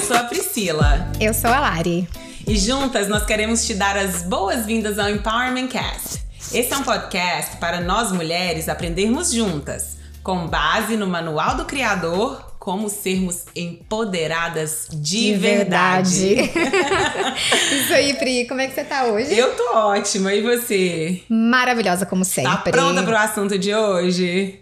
eu sou a Priscila. Eu sou a Lari. E juntas nós queremos te dar as boas-vindas ao Empowerment Cast. Esse é um podcast para nós mulheres aprendermos juntas, com base no Manual do Criador, como sermos empoderadas de, De verdade. Isso aí, Pri. Como é que você tá hoje? Eu tô ótima, e você? Maravilhosa, como sempre. Tá pronta pro assunto de hoje?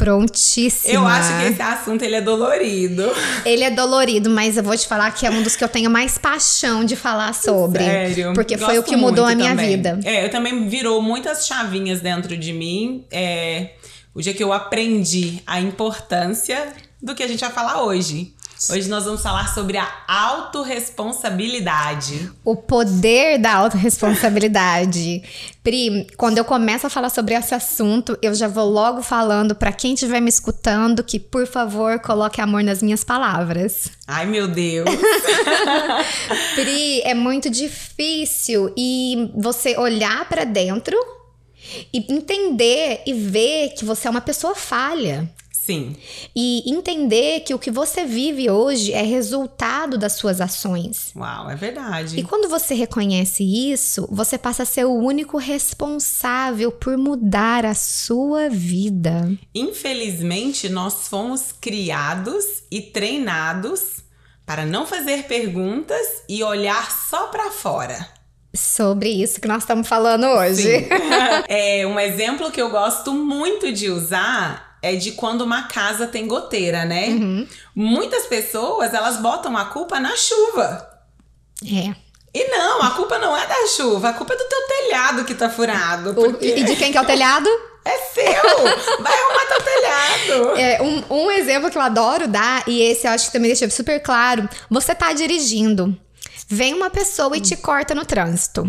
Prontíssima. Eu acho que esse assunto ele é dolorido. Ele é dolorido, mas eu vou te falar que é um dos que eu tenho mais paixão de falar sobre. Sério. Porque foi o que mudou a minha também. vida. É, eu também virou muitas chavinhas dentro de mim. É, o dia que eu aprendi a importância do que a gente vai falar hoje. Hoje nós vamos falar sobre a autorresponsabilidade. O poder da autorresponsabilidade. Pri, quando eu começo a falar sobre esse assunto, eu já vou logo falando pra quem estiver me escutando que, por favor, coloque amor nas minhas palavras. Ai, meu Deus. Pri, é muito difícil e você olhar pra dentro e entender e ver que você é uma pessoa falha. Sim. E entender que o que você vive hoje é resultado das suas ações. Uau, é verdade. E quando você reconhece isso, você passa a ser o único responsável por mudar a sua vida. Infelizmente, nós fomos criados e treinados para não fazer perguntas e olhar só pra fora. Sobre isso que nós estamos falando hoje. É, um exemplo que eu gosto muito de usar é de quando uma casa tem goteira, né? Uhum. Muitas pessoas, elas botam a culpa na chuva. É. E não, a culpa não é da chuva, a culpa é do teu telhado que tá furado. Porque e de quem que é o telhado? é seu! Vai arrumar teu telhado! É, um, um exemplo que eu adoro dar, e esse eu acho que também deixa super claro: você tá dirigindo, vem uma pessoa e te corta no trânsito.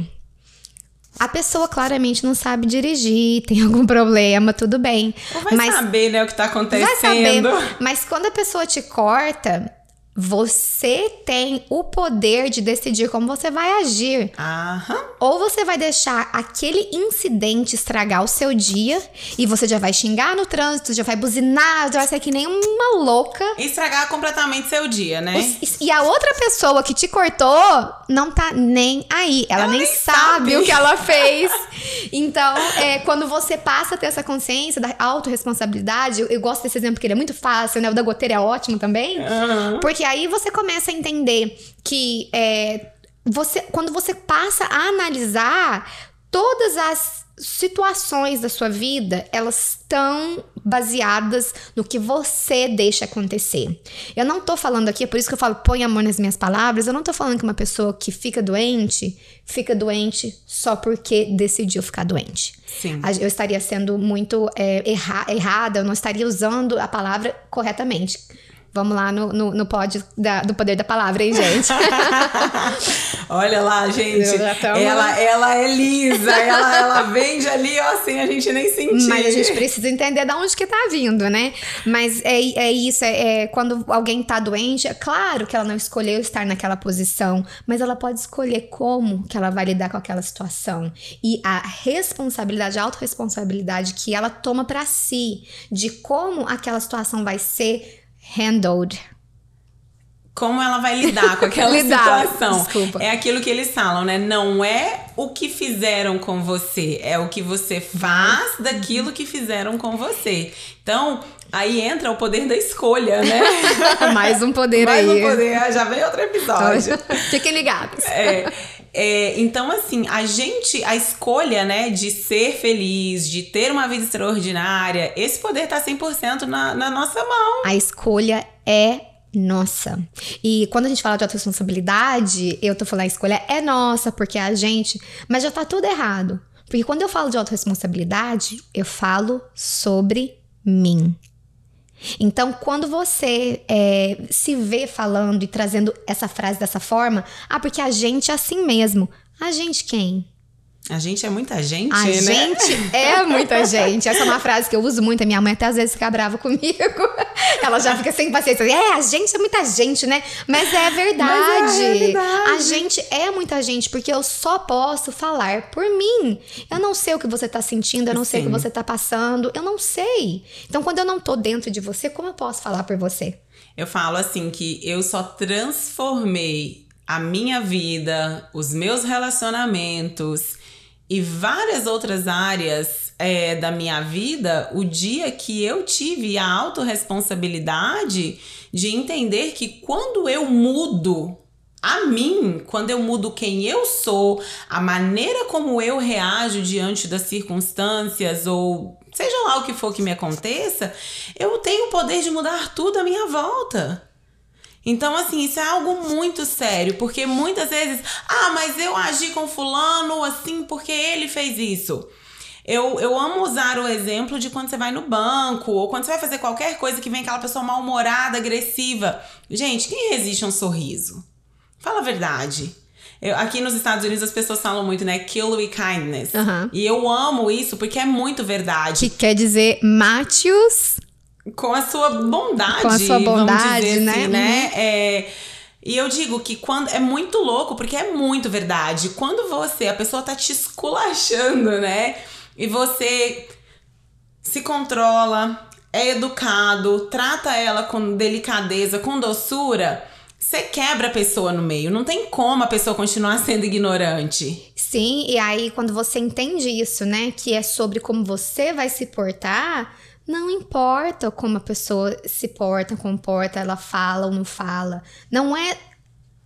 A pessoa claramente não sabe dirigir, tem algum problema, tudo bem. Ou vai mas saber, né, o que tá acontecendo. vai saber. Mas quando a pessoa te corta, você tem o poder de decidir como você vai agir. Aham. Ou você vai deixar aquele incidente estragar o seu dia e você já vai xingar no trânsito, já vai buzinar, já vai ser que nem uma louca. Estragar completamente seu dia, né? Os- E a outra pessoa que te cortou não tá nem aí. Ela, Ela nem, nem sabe, sabe. o que ela fez. Então, é, quando você passa a ter essa consciência da autorresponsabilidade, eu, eu gosto desse exemplo porque ele é muito fácil, né? O da goteira é ótimo também. Aham. Porque aí você começa a entender que é, você, quando você passa a analisar todas as situações da sua vida, elas estão baseadas no que você deixa acontecer. Eu não tô falando aqui, é por isso que eu falo, põe amor nas minhas palavras, eu não tô falando que uma pessoa que fica doente, fica doente só porque decidiu ficar doente. Sim. Eu estaria sendo muito é, erra- errada, eu não estaria usando a palavra corretamente. Vamos lá no, no, no pódio da- do poder da palavra, hein, gente? Olha lá, gente. Ela, ela é lisa, ela, ela vende ali, ó, sem a gente nem sentir. Mas a gente precisa entender de onde que tá vindo, né? Mas é, é isso, é, é quando alguém tá doente, é claro que ela não escolheu estar naquela posição, mas ela pode escolher como que ela vai lidar com aquela situação. E a responsabilidade, a autorresponsabilidade que ela toma pra si de como aquela situação vai ser handled. Como ela vai lidar com aquela Lidar, situação. desculpa. É aquilo que eles falam, né? Não é o que fizeram com você, é o que você faz daquilo que fizeram com você. Então, aí entra o poder da escolha, né? Mais um poder Mais aí. um poder, ah, já veio outro episódio. Fiquem ligados. É, é, então, assim, a gente, a escolha, né, de ser feliz, de ter uma vida extraordinária, esse poder tá 100% na, na nossa mão. A escolha é nossa. E quando a gente fala de autorresponsabilidade, eu tô falando a escolha é nossa, porque é a gente. Mas já tá tudo errado. Porque quando eu falo de autorresponsabilidade, eu falo sobre mim. Então, quando você é, se vê falando e trazendo essa frase dessa forma, ah, porque a gente é assim mesmo. A gente quem? A gente é muita gente, A né? gente é muita gente. Essa é uma frase que eu uso muito. A minha mãe até às vezes fica brava comigo. Ela já fica sem paciência. É, a gente é muita gente, né? Mas é verdade. Mas é verdade. A gente é muita gente, porque eu só posso falar por mim. Eu não sei o que você tá sentindo, eu não sei o que Sim. você tá passando, eu não sei. Então, quando eu não tô dentro de você, como eu posso falar por você? Eu falo assim que eu só transformei a minha vida, os meus relacionamentos e várias outras áreas é, da minha vida o dia que eu tive a autorresponsabilidade de entender que quando eu mudo a mim, quando eu mudo quem eu sou, a maneira como eu reajo diante das circunstâncias ou seja lá o que for que me aconteça, eu tenho o poder de mudar tudo à minha volta. Então, assim, isso é algo muito sério, porque muitas vezes, ah, mas eu agi com fulano assim porque ele fez isso. Eu, eu amo usar o exemplo de quando você vai no banco ou quando você vai fazer qualquer coisa que vem aquela pessoa mal-humorada, agressiva. Gente, quem resiste a um sorriso? Fala a verdade. Eu, aqui nos Estados Unidos as pessoas falam muito, né? Kill with kindness. Uhum. E eu amo isso porque é muito verdade. Que quer dizer mate-os com a sua bondade. Com a sua bondade, né? Assim, né? É, e eu digo que quando é muito louco, porque é muito verdade. Quando você, a pessoa tá te esculachando, né? E você se controla, é educado, trata ela com delicadeza, com doçura você quebra a pessoa no meio. Não tem como a pessoa continuar sendo ignorante. Sim, e aí quando você entende isso, né, que é sobre como você vai se portar, não importa como a pessoa se porta, comporta, ela fala ou não fala. Não é.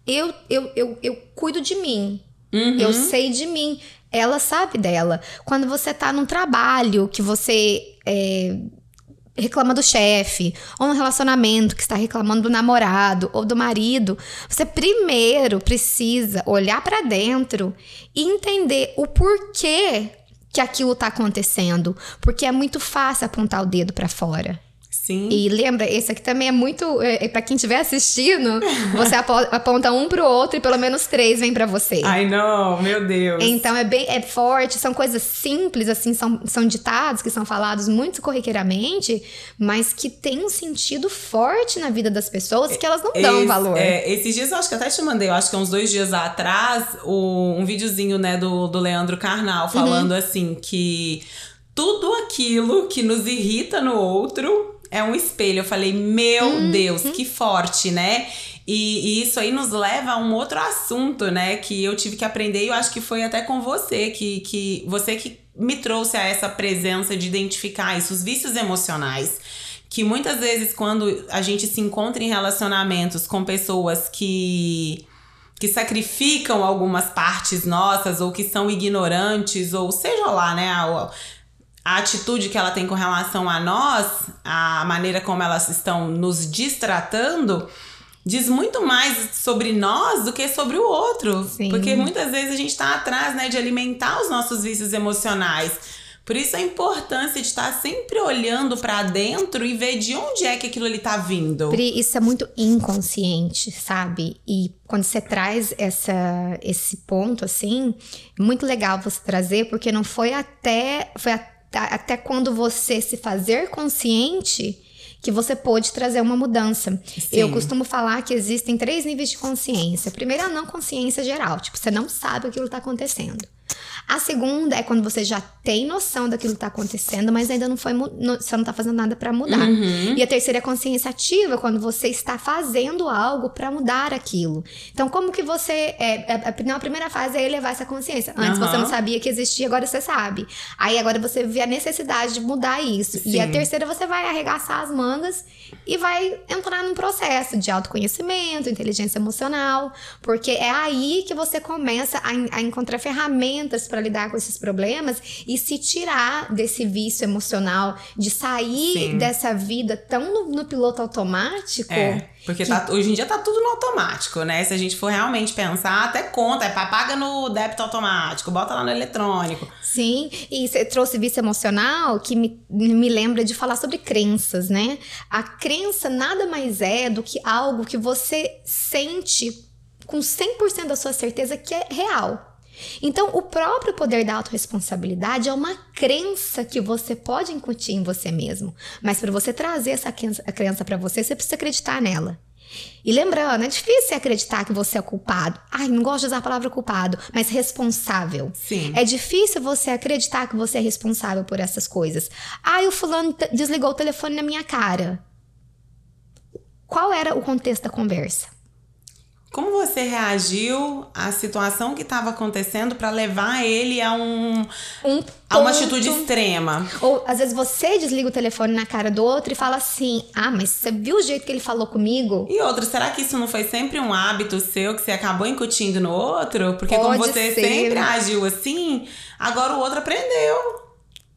Eu, eu, eu, eu cuido de mim. Uhum. Eu sei de mim. Ela sabe dela. Quando você tá num trabalho que você. É, reclama do chefe, ou no relacionamento que está reclamando do namorado ou do marido, você primeiro precisa olhar para dentro e entender o porquê que aquilo está acontecendo, porque é muito fácil apontar o dedo para fora. Sim. E lembra, esse aqui também é muito. É, é para quem estiver assistindo, você aponta um pro outro e pelo menos três vem para você. Ai, não, meu Deus. Então é bem é forte, são coisas simples, assim, são, são ditados que são falados muito corriqueiramente, mas que tem um sentido forte na vida das pessoas que elas não dão Esse, valor. É, esses dias eu acho que até te mandei, eu acho que uns dois dias atrás, o, um videozinho, né, do, do Leandro Carnal, falando Uhum. assim que tudo aquilo que nos irrita no outro é um espelho. Eu falei, meu Uhum. Deus, que forte, né? E, e isso aí nos leva a um outro assunto, né? Que eu tive que aprender e eu acho que foi até com você, que, que você que me trouxe a essa presença de identificar isso, os vícios emocionais. Que muitas vezes, quando a gente se encontra em relacionamentos com pessoas que que sacrificam algumas partes nossas ou que são ignorantes ou seja lá, né, a, atitude que ela tem com relação a nós, a maneira como elas estão nos distratando, diz muito mais sobre nós do que sobre o outro. Sim. Porque muitas vezes a gente tá atrás, né, de alimentar os nossos vícios emocionais. Por isso a importância de estar sempre olhando pra dentro e ver de onde é que aquilo ali tá vindo. Pri, isso é muito inconsciente, sabe? E quando você traz essa, esse ponto assim, é muito legal você trazer, porque não foi até. Foi a- até quando você se fazer consciente que você pôde trazer uma mudança. Eu costumo falar que existem três níveis de consciência. Primeiro, a não consciência geral, tipo, você não sabe aquilo que está acontecendo. A segunda é quando você já tem noção daquilo que está acontecendo, mas ainda não foi você não está fazendo nada para mudar. Uhum. E a terceira é a consciência ativa, quando você está fazendo algo para mudar aquilo. Então, como que você é, é- a, não, a primeira fase é elevar essa consciência. Antes Aham. você não sabia que existia, agora você sabe. Aí agora você vê a necessidade de mudar isso. E a Sim. terceira você vai arregaçar as mangas e vai entrar num processo de autoconhecimento, inteligência emocional, porque é aí que você começa a, a encontrar ferramentas para lidar com esses problemas e se tirar desse vício emocional, de sair Sim. dessa vida tão no, no piloto automático. É, porque tá- hoje em dia tá tudo no automático, né? Se a gente for realmente pensar, até conta, é paga no débito automático, bota lá no eletrônico. Sim, e você trouxe vício emocional que me, me lembra de falar sobre crenças, né? A crença nada mais é do que algo que você sente com 100% da sua certeza que é real. Então, o próprio poder da autorresponsabilidade é uma crença que você pode incutir em você mesmo. Mas para você trazer essa crença, para você, você precisa acreditar nela. E lembrando, é difícil você acreditar que você é culpado. Ai, não gosto de usar a palavra culpado, mas responsável. Sim. É difícil você acreditar que você é responsável por essas coisas. Ai, o fulano desligou o telefone na minha cara. qual era o contexto da conversa? Como você reagiu à situação que estava acontecendo para levar ele a um, Um a uma atitude extrema? Ou às vezes você desliga o telefone na cara do outro e fala assim: Ah, mas você viu o jeito que ele falou comigo? E outra, será que isso não foi sempre um hábito seu que você acabou incutindo no outro? Porque como Pode você ser. sempre agiu assim, agora o outro aprendeu.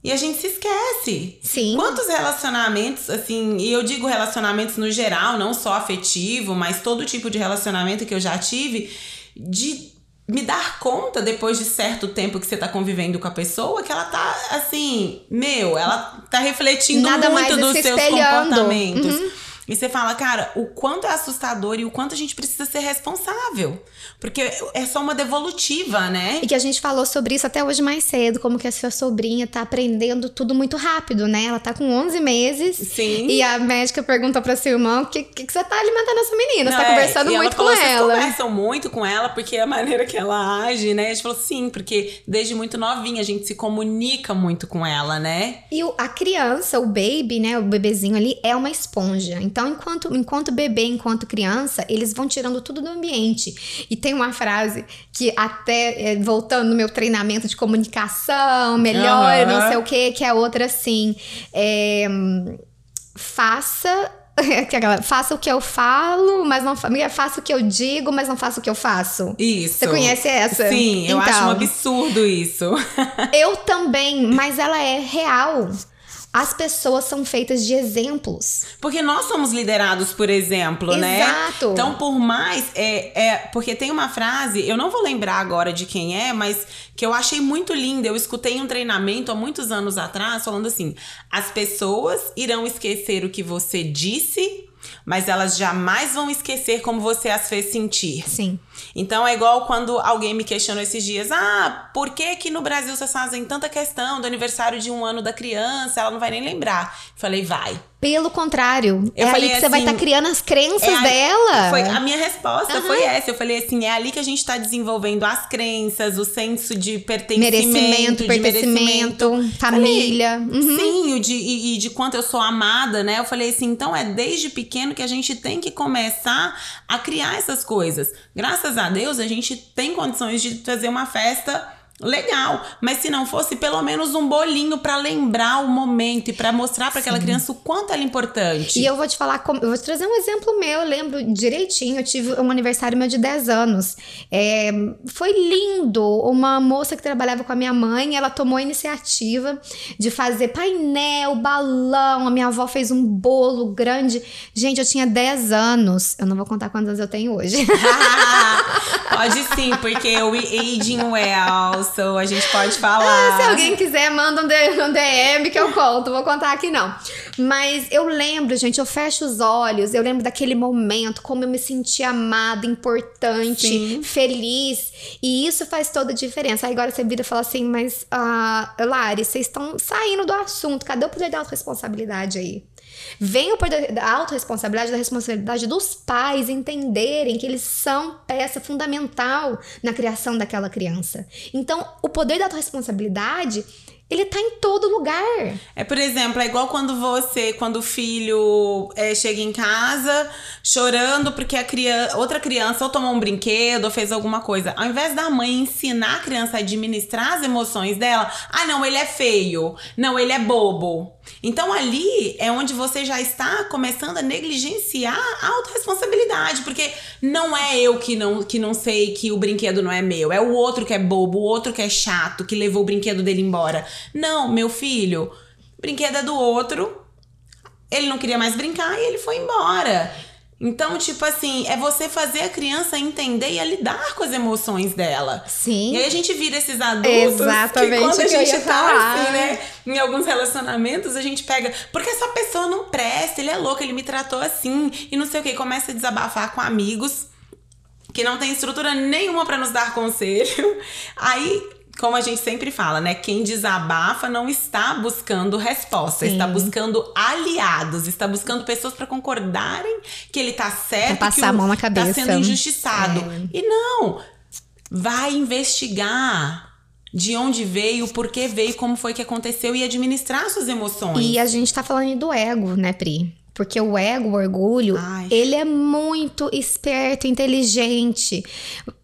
E a gente se esquece. Sim. Quantos relacionamentos, assim, e eu digo relacionamentos no geral, não só afetivo, mas todo tipo de relacionamento que eu já tive, de me dar conta depois de certo tempo que você tá convivendo com a pessoa, que ela tá assim, meu, ela tá refletindo Nada muito dos se seus comportamentos. Uhum. E você fala, cara, o quanto é assustador e o quanto a gente precisa ser responsável. Porque é só uma devolutiva, né? E que a gente falou sobre isso até hoje mais cedo, como que a sua sobrinha tá aprendendo tudo muito rápido, né? Ela tá com 11 meses. Sim. E a médica perguntou pra seu irmão: o que, que, que você tá alimentando essa menina? Você Não, tá é, conversando muito falou, com Vocês ela. conversam muito com ela porque é a maneira que ela age, né? A gente falou, sim, porque desde muito novinha a gente se comunica muito com ela, né? E a criança, o baby, né, o bebezinho ali, é uma esponja. Então, enquanto, enquanto bebê, enquanto criança, eles vão tirando tudo do ambiente. E tem uma frase que até, é, voltando no meu treinamento de comunicação, melhor, Aham. não sei o que, que é outra assim, é, faça... que é aquela, faça o que eu falo, mas não fa- faça o que eu digo, mas não faça o que eu faço. Isso. Você conhece essa? Sim, eu Então. acho um absurdo isso. Eu também, mas ela é real. As pessoas são feitas de exemplos. Porque nós somos liderados por exemplo, né? Exato. Então, por mais. É, é, porque tem uma frase, eu não vou lembrar agora de quem é, mas que eu achei muito linda. Eu escutei um treinamento há muitos anos atrás falando assim: as pessoas irão esquecer o que você disse, mas elas jamais vão esquecer como você as fez sentir. Sim. Então é igual quando alguém me questionou esses dias: ah, por que que no Brasil vocês fazem tanta questão do aniversário de um ano da criança? Ela não vai nem lembrar. Falei, vai. Pelo contrário, Eu é falei ali que você vai assim, estar criando as crenças É dela. Foi, a minha resposta Aham. foi essa. Eu falei assim: é ali que a gente tá desenvolvendo as crenças, o senso de pertencimento, merecimento, de pertencimento, merecimento. família. Uhum. Sim, de, e, e de quanto eu sou amada, né? Eu falei assim, então é desde pequeno que a gente tem que começar a criar essas coisas. Graças a Deus, a gente tem condições de fazer uma festa legal, mas se não fosse pelo menos um bolinho pra lembrar o momento e pra mostrar pra aquela criança o quanto ela é importante. E eu vou te falar, como, eu vou te trazer um exemplo meu, eu lembro direitinho, eu tive um aniversário meu de 10 anos. É, foi lindo, uma moça que trabalhava com a minha mãe, ela tomou a iniciativa de fazer painel, balão, a minha avó fez um bolo grande. Gente, eu tinha 10 anos, eu não vou contar quantos anos eu tenho hoje. pode sim, porque o aging well, so a gente pode Ah, falar. se alguém quiser, manda um, DM que eu conto. Vou contar aqui não. Mas eu lembro, gente, eu fecho os olhos, eu lembro daquele momento, como eu me senti amada, importante, Sim. feliz. E isso faz toda a diferença. Aí agora você vira e fala assim, mas, ah, Lari, vocês estão saindo do assunto. Cadê o poder da autorresponsabilidade aí? Vem o poder da autorresponsabilidade, da responsabilidade dos pais entenderem que eles são peça fundamental na criação daquela criança. Então, o poder da autorresponsabilidade, ele tá em todo lugar. É, por exemplo, é igual quando você, quando o filho é, chega em casa chorando porque a criança, outra criança ou tomou um brinquedo ou fez alguma coisa. Ao invés da mãe ensinar a criança a administrar as emoções dela, ah, não, ele é feio, não, ele é bobo. Então ali é onde você já está começando a negligenciar a autorresponsabilidade, porque não é eu que não, que não sei que o brinquedo não é meu, é o outro que é bobo, o outro que é chato, que levou o brinquedo dele embora. Não, meu filho, brinquedo é do outro, ele não queria mais brincar e ele foi embora. Então, tipo assim, é você fazer a criança entender e a lidar com as emoções dela. Sim. E aí a gente vira esses adultos Exatamente que quando a gente tá assim, né? Em alguns relacionamentos a gente pega, porque essa pessoa não presta, ele é louco, ele me tratou assim e não sei o que, começa a desabafar com amigos que não tem estrutura nenhuma pra nos dar conselho. Aí como a gente sempre fala, né? Quem desabafa não está buscando resposta, Sim. está buscando aliados, está buscando pessoas pra concordarem que ele tá certo, Pra que passar a mão na tá cabeça. sendo injustiçado. É. E não, vai investigar de onde veio, por que veio, como foi que aconteceu e administrar suas emoções. E a gente tá falando do ego, né, Pri? Porque o ego, o orgulho, Ai. ele é muito esperto, inteligente.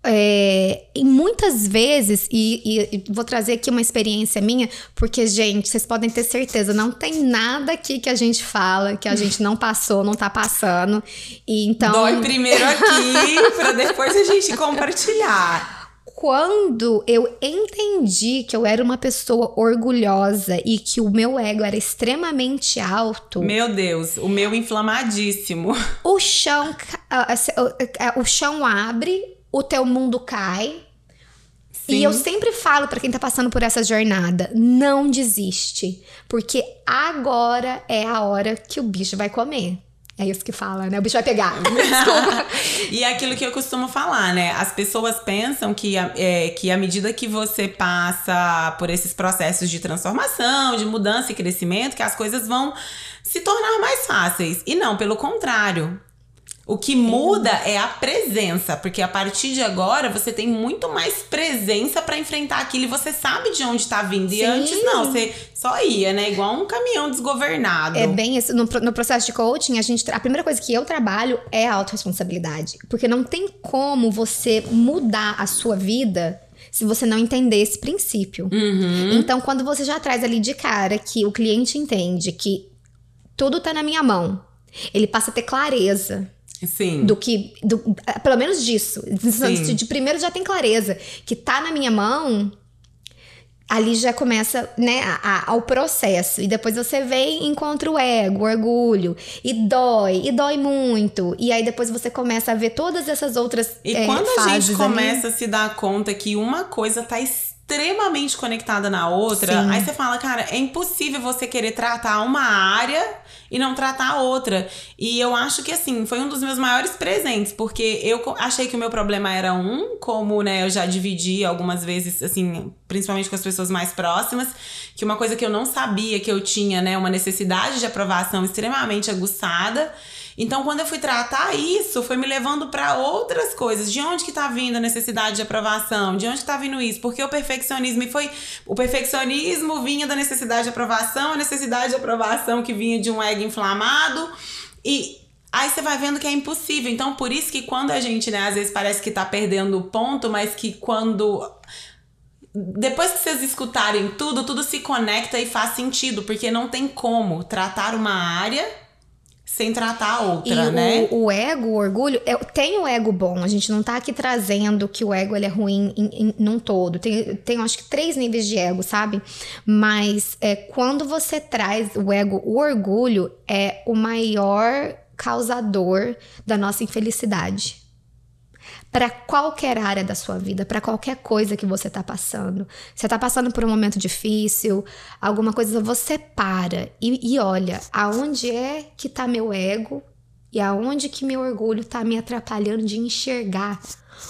É, e muitas vezes, e, e- e vou trazer aqui uma experiência minha, porque, gente, vocês podem ter certeza, não tem nada aqui que a gente fala, que a gente não passou, não tá passando. E então. Dói primeiro aqui, pra depois a gente compartilhar. Quando eu entendi que eu era uma pessoa orgulhosa e que o meu ego era extremamente alto, Meu Deus, o meu inflamadíssimo. o chão, o chão abre, o teu mundo cai. Sim. E eu sempre falo pra quem tá passando por essa jornada, não desiste, porque agora é a hora que o bicho vai comer. É isso que fala, né? O bicho vai pegar. Desculpa. E é aquilo que eu costumo falar, né? As pessoas pensam que, é, que à medida que você passa por esses processos de transformação, de mudança e crescimento, que as coisas vão se tornar mais fáceis. E não, pelo contrário. O que muda é a presença, porque a partir de agora você tem muito mais presença pra enfrentar aquilo e você sabe de onde tá vindo. E Sim. antes não, você só ia, né? Igual um caminhão desgovernado. É bem isso. No, no processo de coaching, a, gente, a primeira coisa que eu trabalho é a autorresponsabilidade. Porque não tem como você mudar a sua vida se você não entender esse princípio. Uhum. Então, quando você já traz ali de cara que o cliente entende que tudo tá na minha mão, ele passa a ter clareza Sim. do que. do- pelo menos disso. De, de primeiro já tem clareza. Que tá na minha mão. Ali já começa, né, a- a- ao processo. E depois você vem e encontra o ego, o orgulho. E dói, e dói muito. E aí depois você começa a ver todas essas outras E eh, quando a gente ali. começa a se dar conta que uma coisa tá extremamente conectada na outra, Sim. aí você fala, cara, é impossível você querer tratar uma área e não tratar a outra. E eu acho que assim, foi um dos meus maiores presentes, porque eu achei que o meu problema era um, como, né, eu já dividi algumas vezes, assim, principalmente com as pessoas mais próximas, que uma coisa que eu não sabia que eu tinha, né, uma necessidade de aprovação extremamente aguçada. Então, quando eu fui tratar isso, foi me levando pra outras coisas. De onde que tá vindo a necessidade de aprovação? De onde que tá vindo isso? Porque o perfeccionismo e foi o perfeccionismo vinha da necessidade de aprovação, a necessidade de aprovação que vinha de um ego inflamado e Aí você vai vendo que é impossível. Então, por isso que quando a gente, né, às vezes parece que tá perdendo o ponto, mas que quando depois que vocês escutarem tudo, tudo se conecta e faz sentido, porque não tem como tratar uma área sem tratar a outra, e né? o, o ego, o orgulho, é- tem o ego bom. A gente não tá aqui trazendo que o ego ele é ruim em, em- num todo. Tem, tem, acho que, três níveis de ego, sabe? Mas é, quando você traz o ego, o orgulho é o maior causador da nossa infelicidade. Para qualquer área da sua vida, para qualquer coisa que você tá passando. Você tá passando por um momento difícil, alguma coisa, você para e, e olha aonde é que tá meu ego e aonde que meu orgulho tá me atrapalhando de enxergar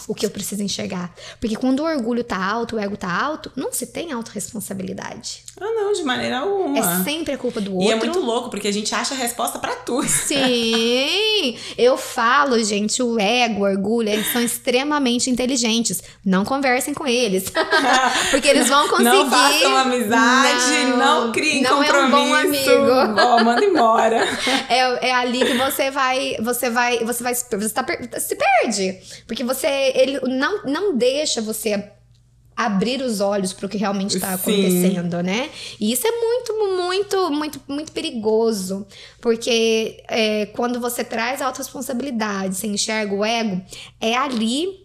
o que eu preciso enxergar. Porque quando o orgulho tá alto, o ego tá alto, não se tem autorresponsabilidade. Ah, não, de maneira alguma. É sempre a culpa do outro. E é muito louco, porque a gente acha a resposta pra tudo. Sim, eu falo, gente, o ego, o orgulho, eles são extremamente inteligentes. Não conversem com eles, porque eles vão conseguir. Não façam amizade, não, criem não compromisso. é um bom amigo. Ó, manda embora. É, é ali que você vai, você vai, você vai, você tá, se perde, porque você, ele não, não deixa você abrir os olhos para o que realmente está Sim. acontecendo, né? E isso é muito, muito, muito, muito perigoso, porque é, quando você traz a autorresponsabilidade, você enxerga o ego, é ali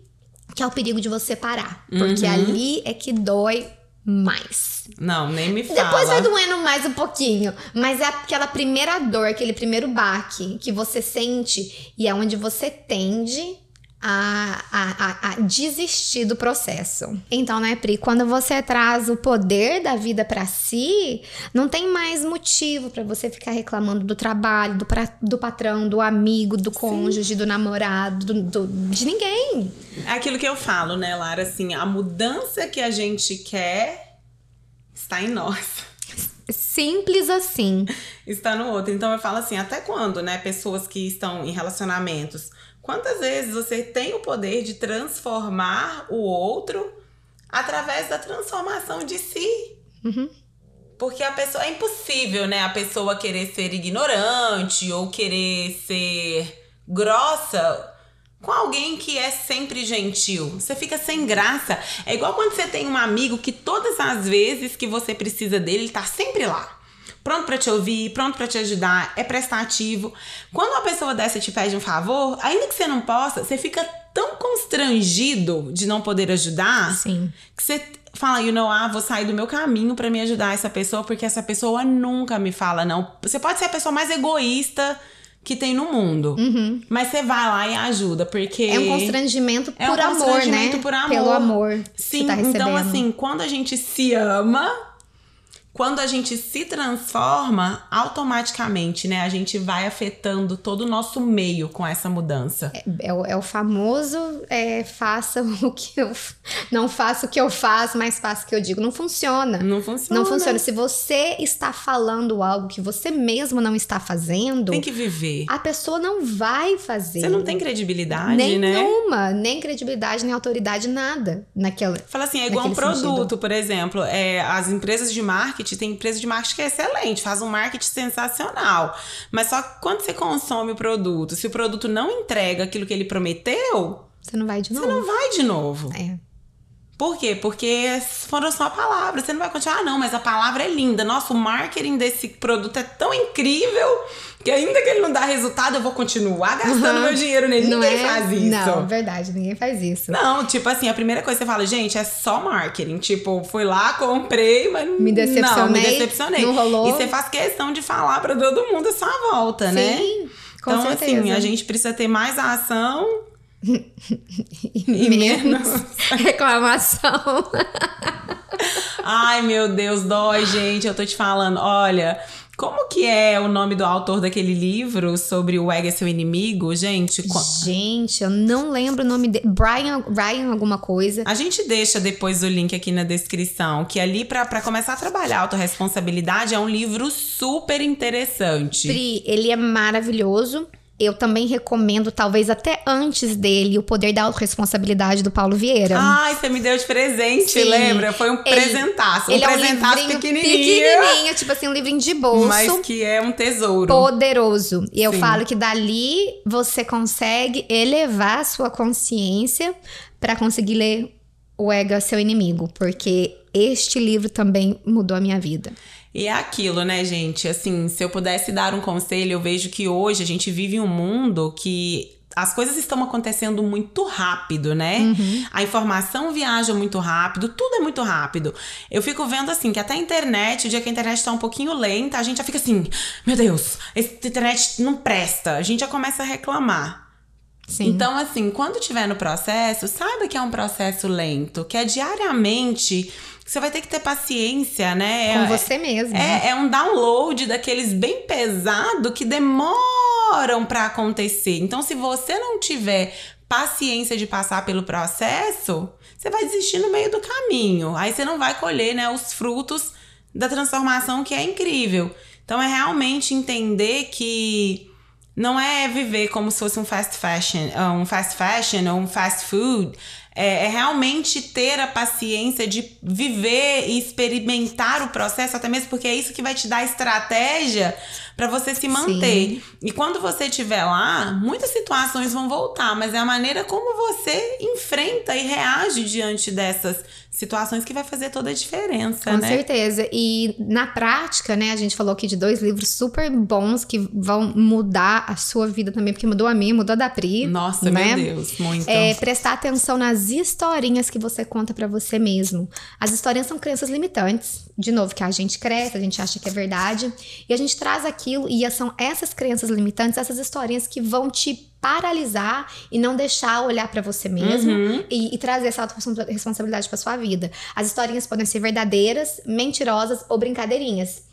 que é o perigo de você parar, porque Uhum. ali é que dói mais. Não, nem me fala. Depois vai doendo mais um pouquinho. Mas é aquela primeira dor, aquele primeiro baque que você sente e é onde você tende a, a, a, a desistir do processo. Então, né, Pri? Quando você traz o poder da vida pra si, não tem mais motivo pra você ficar reclamando do trabalho, do, pra, do patrão, do amigo, do cônjuge, do namorado, do, do- de ninguém. É aquilo que eu falo, né, Lara? Assim, a mudança que a gente quer está em nós. Simples assim. Está no outro. Então eu falo assim, até quando, né, pessoas que estão em relacionamentos, quantas vezes você tem o poder de transformar o outro através da transformação de si? Uhum. Porque a pessoa. É impossível, né? A pessoa querer ser ignorante ou querer ser grossa com alguém que é sempre gentil. Você fica sem graça. É igual quando você tem um amigo que todas as vezes que você precisa dele, ele tá sempre lá. Pronto para te ouvir, pronto para te ajudar, é prestativo. Quando uma pessoa dessa te pede um favor, ainda que você não possa, você fica tão constrangido de não poder ajudar Sim. que você fala, you know, ah, vou sair do meu caminho para me ajudar essa pessoa, porque essa pessoa nunca me fala não. Você pode ser a pessoa mais egoísta que tem no mundo. Mas você vai lá e ajuda, porque. Uhum. É um constrangimento É por um amor, constrangimento né? por amor. Pelo amor. Sim, tá então assim, quando a gente se ama, quando a gente se transforma, automaticamente, né, a gente vai afetando todo o nosso meio com essa mudança. É, o, é o famoso é, faça o que eu. Não faça o que eu faço, mas faça o que eu digo. Não funciona. Não funciona. Não funciona. Se você está falando algo que você mesmo não está fazendo, Tem que viver. a pessoa não vai fazer. Você não tem credibilidade, né? Nenhuma, nem credibilidade, nem autoridade, nada naquela. Fala assim, é igual um produto, sentido. por exemplo. É, as empresas de marketing, tem empresa de marketing que é excelente, faz um marketing sensacional. Mas só que quando você consome o produto, se o produto não entrega aquilo que ele prometeu, Você não vai de você novo. não vai de novo. É. Por quê? Porque foram só palavras. Você não vai continuar, ah, não, mas a palavra é linda. Nossa, o marketing desse produto é tão incrível que ainda que ele não dá resultado, eu vou continuar gastando Uhum. meu dinheiro nele. Não Ninguém é? faz isso. Não, verdade, ninguém faz isso. Não, tipo assim, a primeira coisa que você fala, gente, é só marketing. Tipo, fui lá, comprei, mas Me decepcionei, não, me decepcionei. não rolou. E você faz questão de falar pra todo mundo a sua volta, né? Sim, com então, certeza. assim, a gente precisa ter mais ação e e menos. reclamação. Ai, meu Deus, dói, gente. Eu tô te falando. Olha, como que é o nome do autor daquele livro sobre o Ego é seu inimigo? Gente, Gente, eu não lembro o nome dele. Brian, Brian alguma coisa. a gente deixa depois o link aqui na descrição, que ali pra pra começar a trabalhar a autorresponsabilidade é um livro super interessante. Pri, ele é maravilhoso. Eu também recomendo, talvez até antes dele, O Poder da Autoresponsabilidade do Paulo Vieira. Ai, você me deu de presente, Sim. lembra? Foi um Ele- presentaço. Um ele é um presentaço pequenininho, pequenininho, tipo assim, um livrinho de bolso. mas que é um tesouro. poderoso. E eu Sim. falo que dali você consegue elevar a sua consciência para conseguir ler O Ego é Seu Inimigo, porque este livro também mudou a minha vida. E é aquilo, né, gente? Assim, se eu pudesse dar um conselho, eu vejo que hoje a gente vive um mundo que as coisas estão acontecendo muito rápido, né? A informação viaja muito rápido, tudo é muito rápido. Eu fico vendo assim que até a internet, o dia que a internet tá um pouquinho lenta, a gente já fica assim: meu Deus, essa internet não presta. A gente já começa a reclamar. Sim. Então, assim, quando tiver no processo, saiba que é um processo lento, que é diariamente. Você vai ter que ter paciência, né? com É- você mesmo. é, é um download daqueles bem pesado que demoram pra acontecer. Então, se você não tiver paciência de passar pelo processo, você vai desistir no meio do caminho. Aí você não vai colher, né, os frutos da transformação que é incrível. Então, é realmente entender que não é viver como se fosse um fast fashion, um fast fashion ou um fast food. É, é realmente ter a paciência de viver e experimentar o processo, até mesmo porque é isso que vai te dar estratégia para você se manter. E quando você estiver lá, muitas situações vão voltar, mas é a maneira como você enfrenta e reage diante dessas situações que vai fazer toda a diferença, Com né? certeza. E na prática, né, a gente falou aqui de dois livros super bons que vão mudar a sua vida também, porque mudou a minha, mudou a da Pri. Nossa, né? meu Deus, muito. É prestar atenção nas historinhas que você conta pra você mesmo. As historinhas são crenças limitantes. De novo, que a gente cresce, a gente acha que é verdade. E a gente traz aquilo, e são essas crenças limitantes, essas historinhas que vão te paralisar e não deixar olhar pra você mesmo Uhum. e, e trazer essa responsabilidade pra sua vida. As historinhas podem ser verdadeiras, mentirosas ou brincadeirinhas.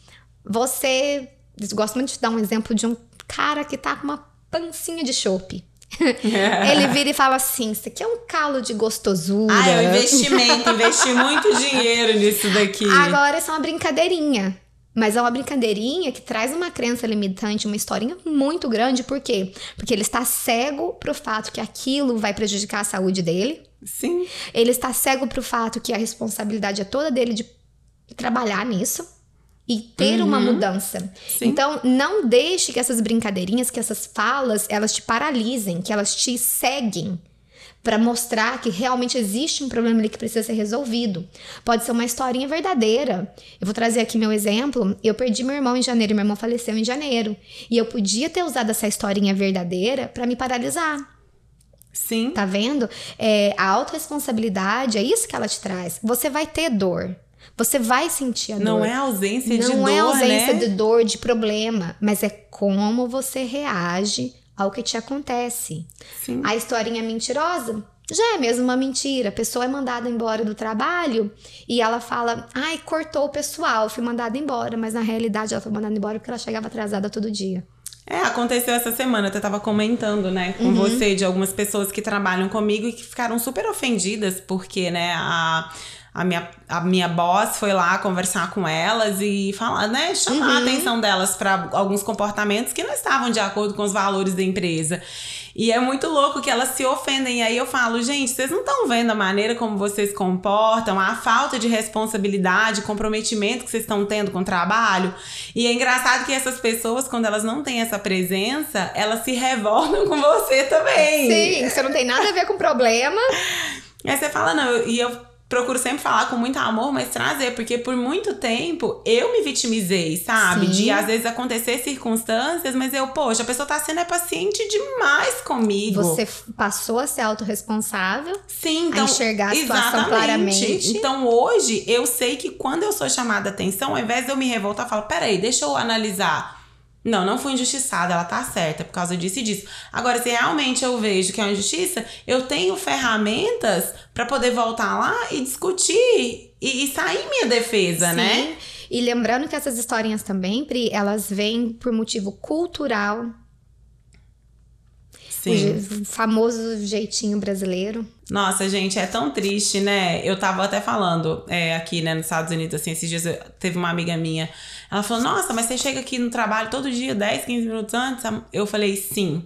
Você. Gosto muito de dar um exemplo de um cara que tá com uma pancinha de chope. Ele vira e fala assim: Isso aqui é um calo de gostosura. Ah, é um investimento, investi muito dinheiro nisso daqui. Agora isso é uma brincadeirinha. Mas é uma brincadeirinha que traz uma crença limitante, uma historinha muito grande. Por quê? Porque ele está cego pro fato que aquilo vai prejudicar a saúde dele. Sim. Ele está cego pro fato que a responsabilidade é toda dele de trabalhar nisso. e ter Uhum. uma mudança. Sim. Então, não deixe que essas brincadeirinhas, que essas falas, elas te paralisem, que elas te seguem para mostrar que realmente existe um problema ali que precisa ser resolvido. Pode ser uma historinha verdadeira. Eu vou trazer aqui meu exemplo. Eu perdi meu irmão em janeiro, e meu irmão faleceu em janeiro, e eu podia ter usado essa historinha verdadeira para me paralisar. Sim. Tá vendo? É, a autorresponsabilidade é isso que ela te traz. Você vai ter dor. Você vai sentir a dor. Não é ausência de Não dor, é ausência né? de dor, de problema, mas é como você reage ao que te acontece. Sim. A historinha mentirosa já é mesmo uma mentira. A pessoa é mandada embora do trabalho e ela fala: ai, cortou o pessoal, fui mandada embora. Mas na realidade ela foi mandada embora porque ela chegava atrasada todo dia. É, aconteceu essa semana, eu até tava comentando, né, com Uhum. você, de algumas pessoas que trabalham comigo e que ficaram super ofendidas, porque, né, a, a, minha, a minha boss foi lá conversar com elas e falar, né, chamar Uhum. a atenção delas para alguns comportamentos que não estavam de acordo com os valores da empresa. E é muito louco que elas se ofendem. E aí eu falo, gente, vocês não estão vendo a maneira como vocês comportam, a falta de responsabilidade, comprometimento que vocês estão tendo com o trabalho. E é engraçado que essas pessoas, quando elas não têm essa presença, elas se revoltam com você também. Sim, você não tem nada a ver com o problema. Aí você fala, não, e eu procuro sempre falar com muito amor, mas trazer, porque por muito tempo eu me vitimizei, sabe? Sim. De às vezes acontecer circunstâncias, mas eu, poxa, a pessoa tá sendo é paciente demais comigo. Você passou a ser autorresponsável. Sim, a então, enxergar a situação exatamente. claramente. Então hoje eu sei que quando eu sou chamada a atenção, ao invés de eu me revoltar, eu falo, peraí, deixa eu analisar. Não, não fui injustiçada, ela tá certa por causa disso e disso. Agora, se realmente eu vejo que é uma injustiça, eu tenho ferramentas pra poder voltar lá e discutir e, e sair minha defesa, Sim. né? E lembrando que essas historinhas também, Pri, elas vêm por motivo cultural. Sim. o famoso jeitinho brasileiro. Nossa, gente, é tão triste, né? Eu tava até falando é, aqui, né, nos Estados Unidos, assim, esses dias eu- teve uma amiga minha. Ela falou, nossa, mas você chega aqui no trabalho todo dia, 10, 15 minutos antes? Eu falei, sim.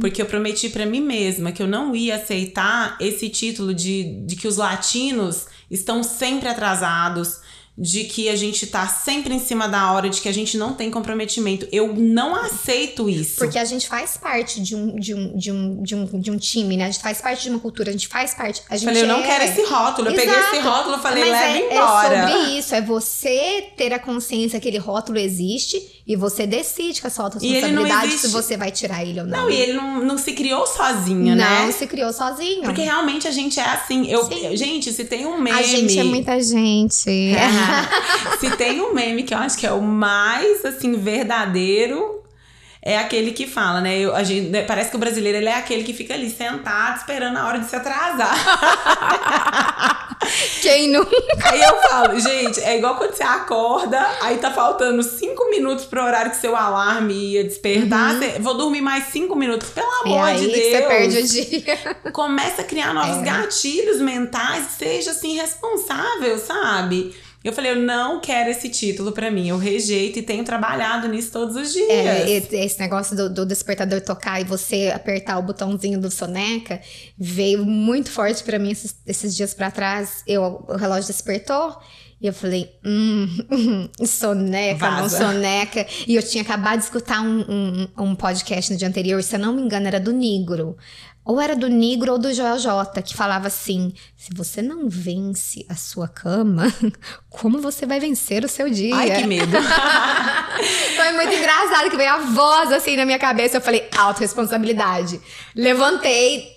Porque eu prometi pra mim mesma que eu não ia aceitar esse título de, de que os latinos estão sempre atrasados, de que a gente tá sempre em cima da hora, de que a gente não tem comprometimento. Eu não aceito isso. Porque a gente faz parte de um, de um, de um, de um, de um time, né? A gente faz parte de uma cultura, a gente faz parte. A gente falei, eu não é- quero esse rótulo. Eu peguei esse rótulo e falei, Mas leva é, embora. É sobre isso, é você ter a consciência que aquele rótulo existe e você decide com a sua não autorresponsabilidade existe- se você vai tirar ele ou não. Não, e ele não, não se criou sozinho, não né? se criou sozinho. Porque realmente a gente é assim. Eu, Sim. gente, se tem um meme. a gente é muita gente. se tem um meme que eu acho que é o mais assim verdadeiro. É aquele que fala, né? Eu- a gente, né, parece que o brasileiro ele é aquele que fica ali sentado esperando a hora de se atrasar. Quem não? aí eu falo, gente, é igual quando você acorda, aí tá faltando cinco minutos pro horário que seu alarme ia despertar. você- vou dormir mais cinco minutos, pelo amor Uhum. aí de Deus. você perde o dia. começa a criar novos É. gatilhos mentais, seja assim responsável, sabe? Eu falei, eu não quero esse título pra mim, eu rejeito e tenho trabalhado nisso todos os dias. É, esse negócio do, do despertador tocar e você apertar o botãozinho do soneca veio muito forte pra mim esses, esses dias pra trás. Eu, o relógio despertou e eu falei, hum, soneca, não Vaza. soneca. E eu tinha acabado de escutar um, um, um podcast no dia anterior, se eu não me engano, era do Negro. Ou era do Negro ou do Joel J, que falava assim: se você não vence a sua cama, como você vai vencer o seu dia? Ai, que medo. Foi muito engraçado que veio a voz assim na minha cabeça. Eu falei, autorresponsabilidade. Levantei,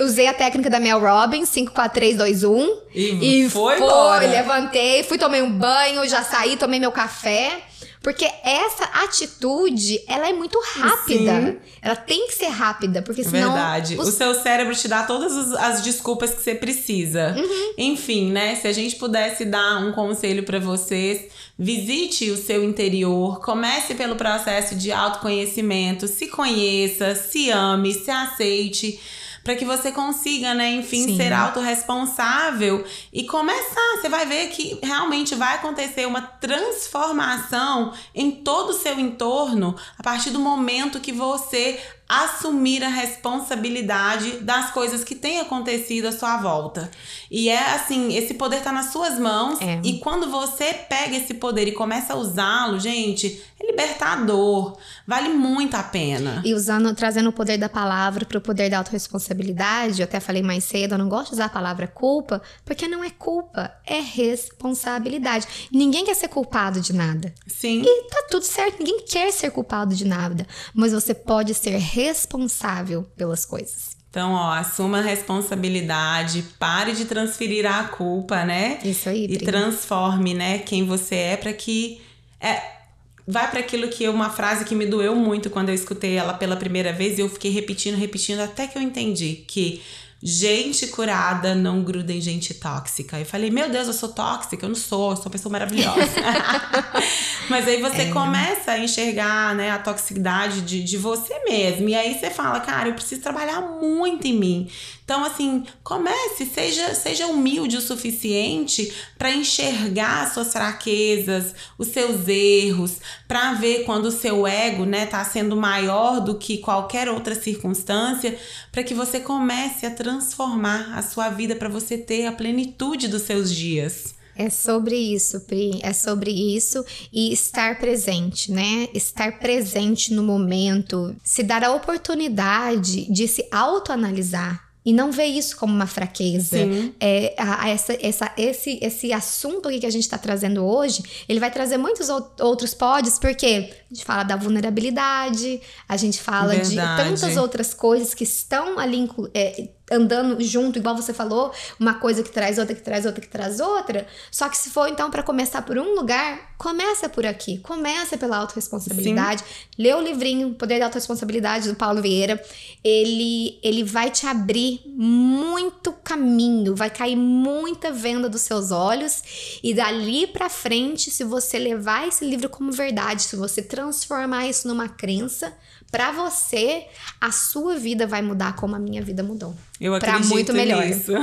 usei a técnica da Mel Robbins, 5, 4, 3, 2, 1. E foi embora. levantei, fui, tomei um banho, já saí, tomei meu café. Porque essa atitude, ela é muito rápida. Sim. Ela tem que ser rápida, porque senão... Verdade. os- O seu cérebro te dá todas as- as desculpas que você precisa. Uhum. Enfim, né? Se a gente pudesse dar um conselho pra vocês, visite o seu interior, comece pelo processo de autoconhecimento, se conheça, se ame, se aceite. Para que você consiga, né, enfim, Sim. ser autorresponsável e começar. Você vai ver que realmente vai acontecer uma transformação em todo o seu entorno a partir do momento que você assumir a responsabilidade das coisas que têm acontecido à sua volta. E é assim, esse poder tá nas suas mãos É. e quando você pega esse poder e começa a usá-lo, gente, é libertador. Vale muito a pena. E usando, trazendo o poder da palavra para o poder da autorresponsabilidade, eu até falei mais cedo, eu não gosto de usar a palavra culpa, porque não é culpa, é responsabilidade. Ninguém quer ser culpado de nada. Sim. E tá tudo certo, ninguém quer ser culpado de nada, mas você pode ser responsável pelas coisas. Então, ó, assuma a responsabilidade, pare de transferir a culpa, né? Isso aí, e transforme, né, quem você é para que é vai para aquilo que é uma frase que me doeu muito quando eu escutei ela pela primeira vez e eu fiquei repetindo, repetindo até que eu entendi que gente curada não gruda em gente tóxica. Eu falei, meu Deus, eu sou tóxica, eu não sou, eu sou uma pessoa maravilhosa. Mas aí você É. começa a enxergar, né, a toxicidade de, de você mesmo. E aí você fala, cara, eu preciso trabalhar muito em mim. Então, assim, comece, seja, seja humilde o suficiente para enxergar as suas fraquezas, os seus erros, para ver quando o seu ego, né, tá sendo maior do que qualquer outra circunstância, para que você comece a transformar a sua vida para você ter a plenitude dos seus dias. É sobre isso, Pri. É sobre isso e estar presente, né? Estar presente no momento, se dar a oportunidade de se autoanalisar. E não ver isso como uma fraqueza. Sim. É, a- a- essa, essa, esse, esse assunto aqui que a gente está trazendo hoje, ele vai trazer muitos ou- outros pods, porque a gente fala da vulnerabilidade, a gente fala de Verdade. tantas outras coisas que estão ali é, andando junto, igual você falou, uma coisa que traz outra, que traz outra, que traz outra. Só que se for então para começar por um lugar, começa por aqui. Começa pela autorresponsabilidade. Lê o livrinho Poder da Autoresponsabilidade do Paulo Vieira. Ele, ele vai te abrir muito caminho, vai cair muita venda dos seus olhos e dali pra frente, se você levar esse livro como verdade, se você transformar isso numa crença, pra você, a sua vida vai mudar como a minha vida mudou. Eu Pra acredito muito melhor. nisso.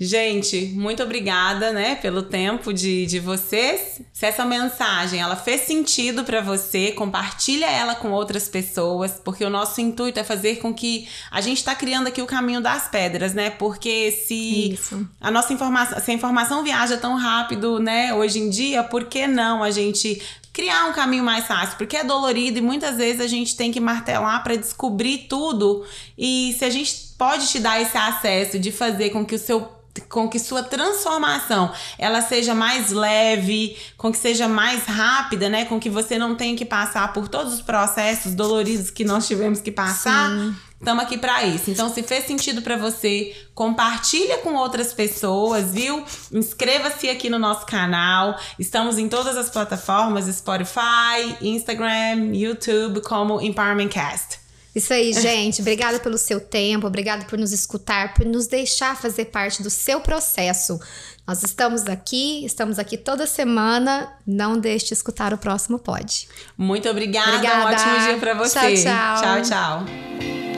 Gente, muito obrigada, né, pelo tempo de, de vocês. Se essa mensagem ela fez sentido pra você, compartilha ela com outras pessoas, porque o nosso intuito é fazer com que a gente tá criando aqui o caminho das pedras, né? Porque se Isso. a nossa informação, se a informação viaja tão rápido, né, hoje em dia, por que não a gente criar um caminho mais fácil? Porque é dolorido e muitas vezes a gente tem que martelar para descobrir tudo. E se a gente pode te dar esse acesso de fazer com que o seu com que sua transformação ela seja mais leve, com que seja mais rápida, né? Com que você não tenha que passar por todos os processos doloridos que nós tivemos que passar. Sim. Estamos aqui para isso. Então, se fez sentido para você, compartilha com outras pessoas, viu? Inscreva-se aqui no nosso canal. Estamos em todas as plataformas: Spotify, Instagram, YouTube, como Empowerment Cast. Isso aí, gente. Obrigada pelo seu tempo, obrigada por nos escutar, por nos deixar fazer parte do seu processo. Nós estamos aqui, estamos aqui toda semana. Não deixe de escutar o próximo pod. Muito obrigada. Obrigada. Um ótimo dia para você. Tchau, tchau. Tchau, tchau.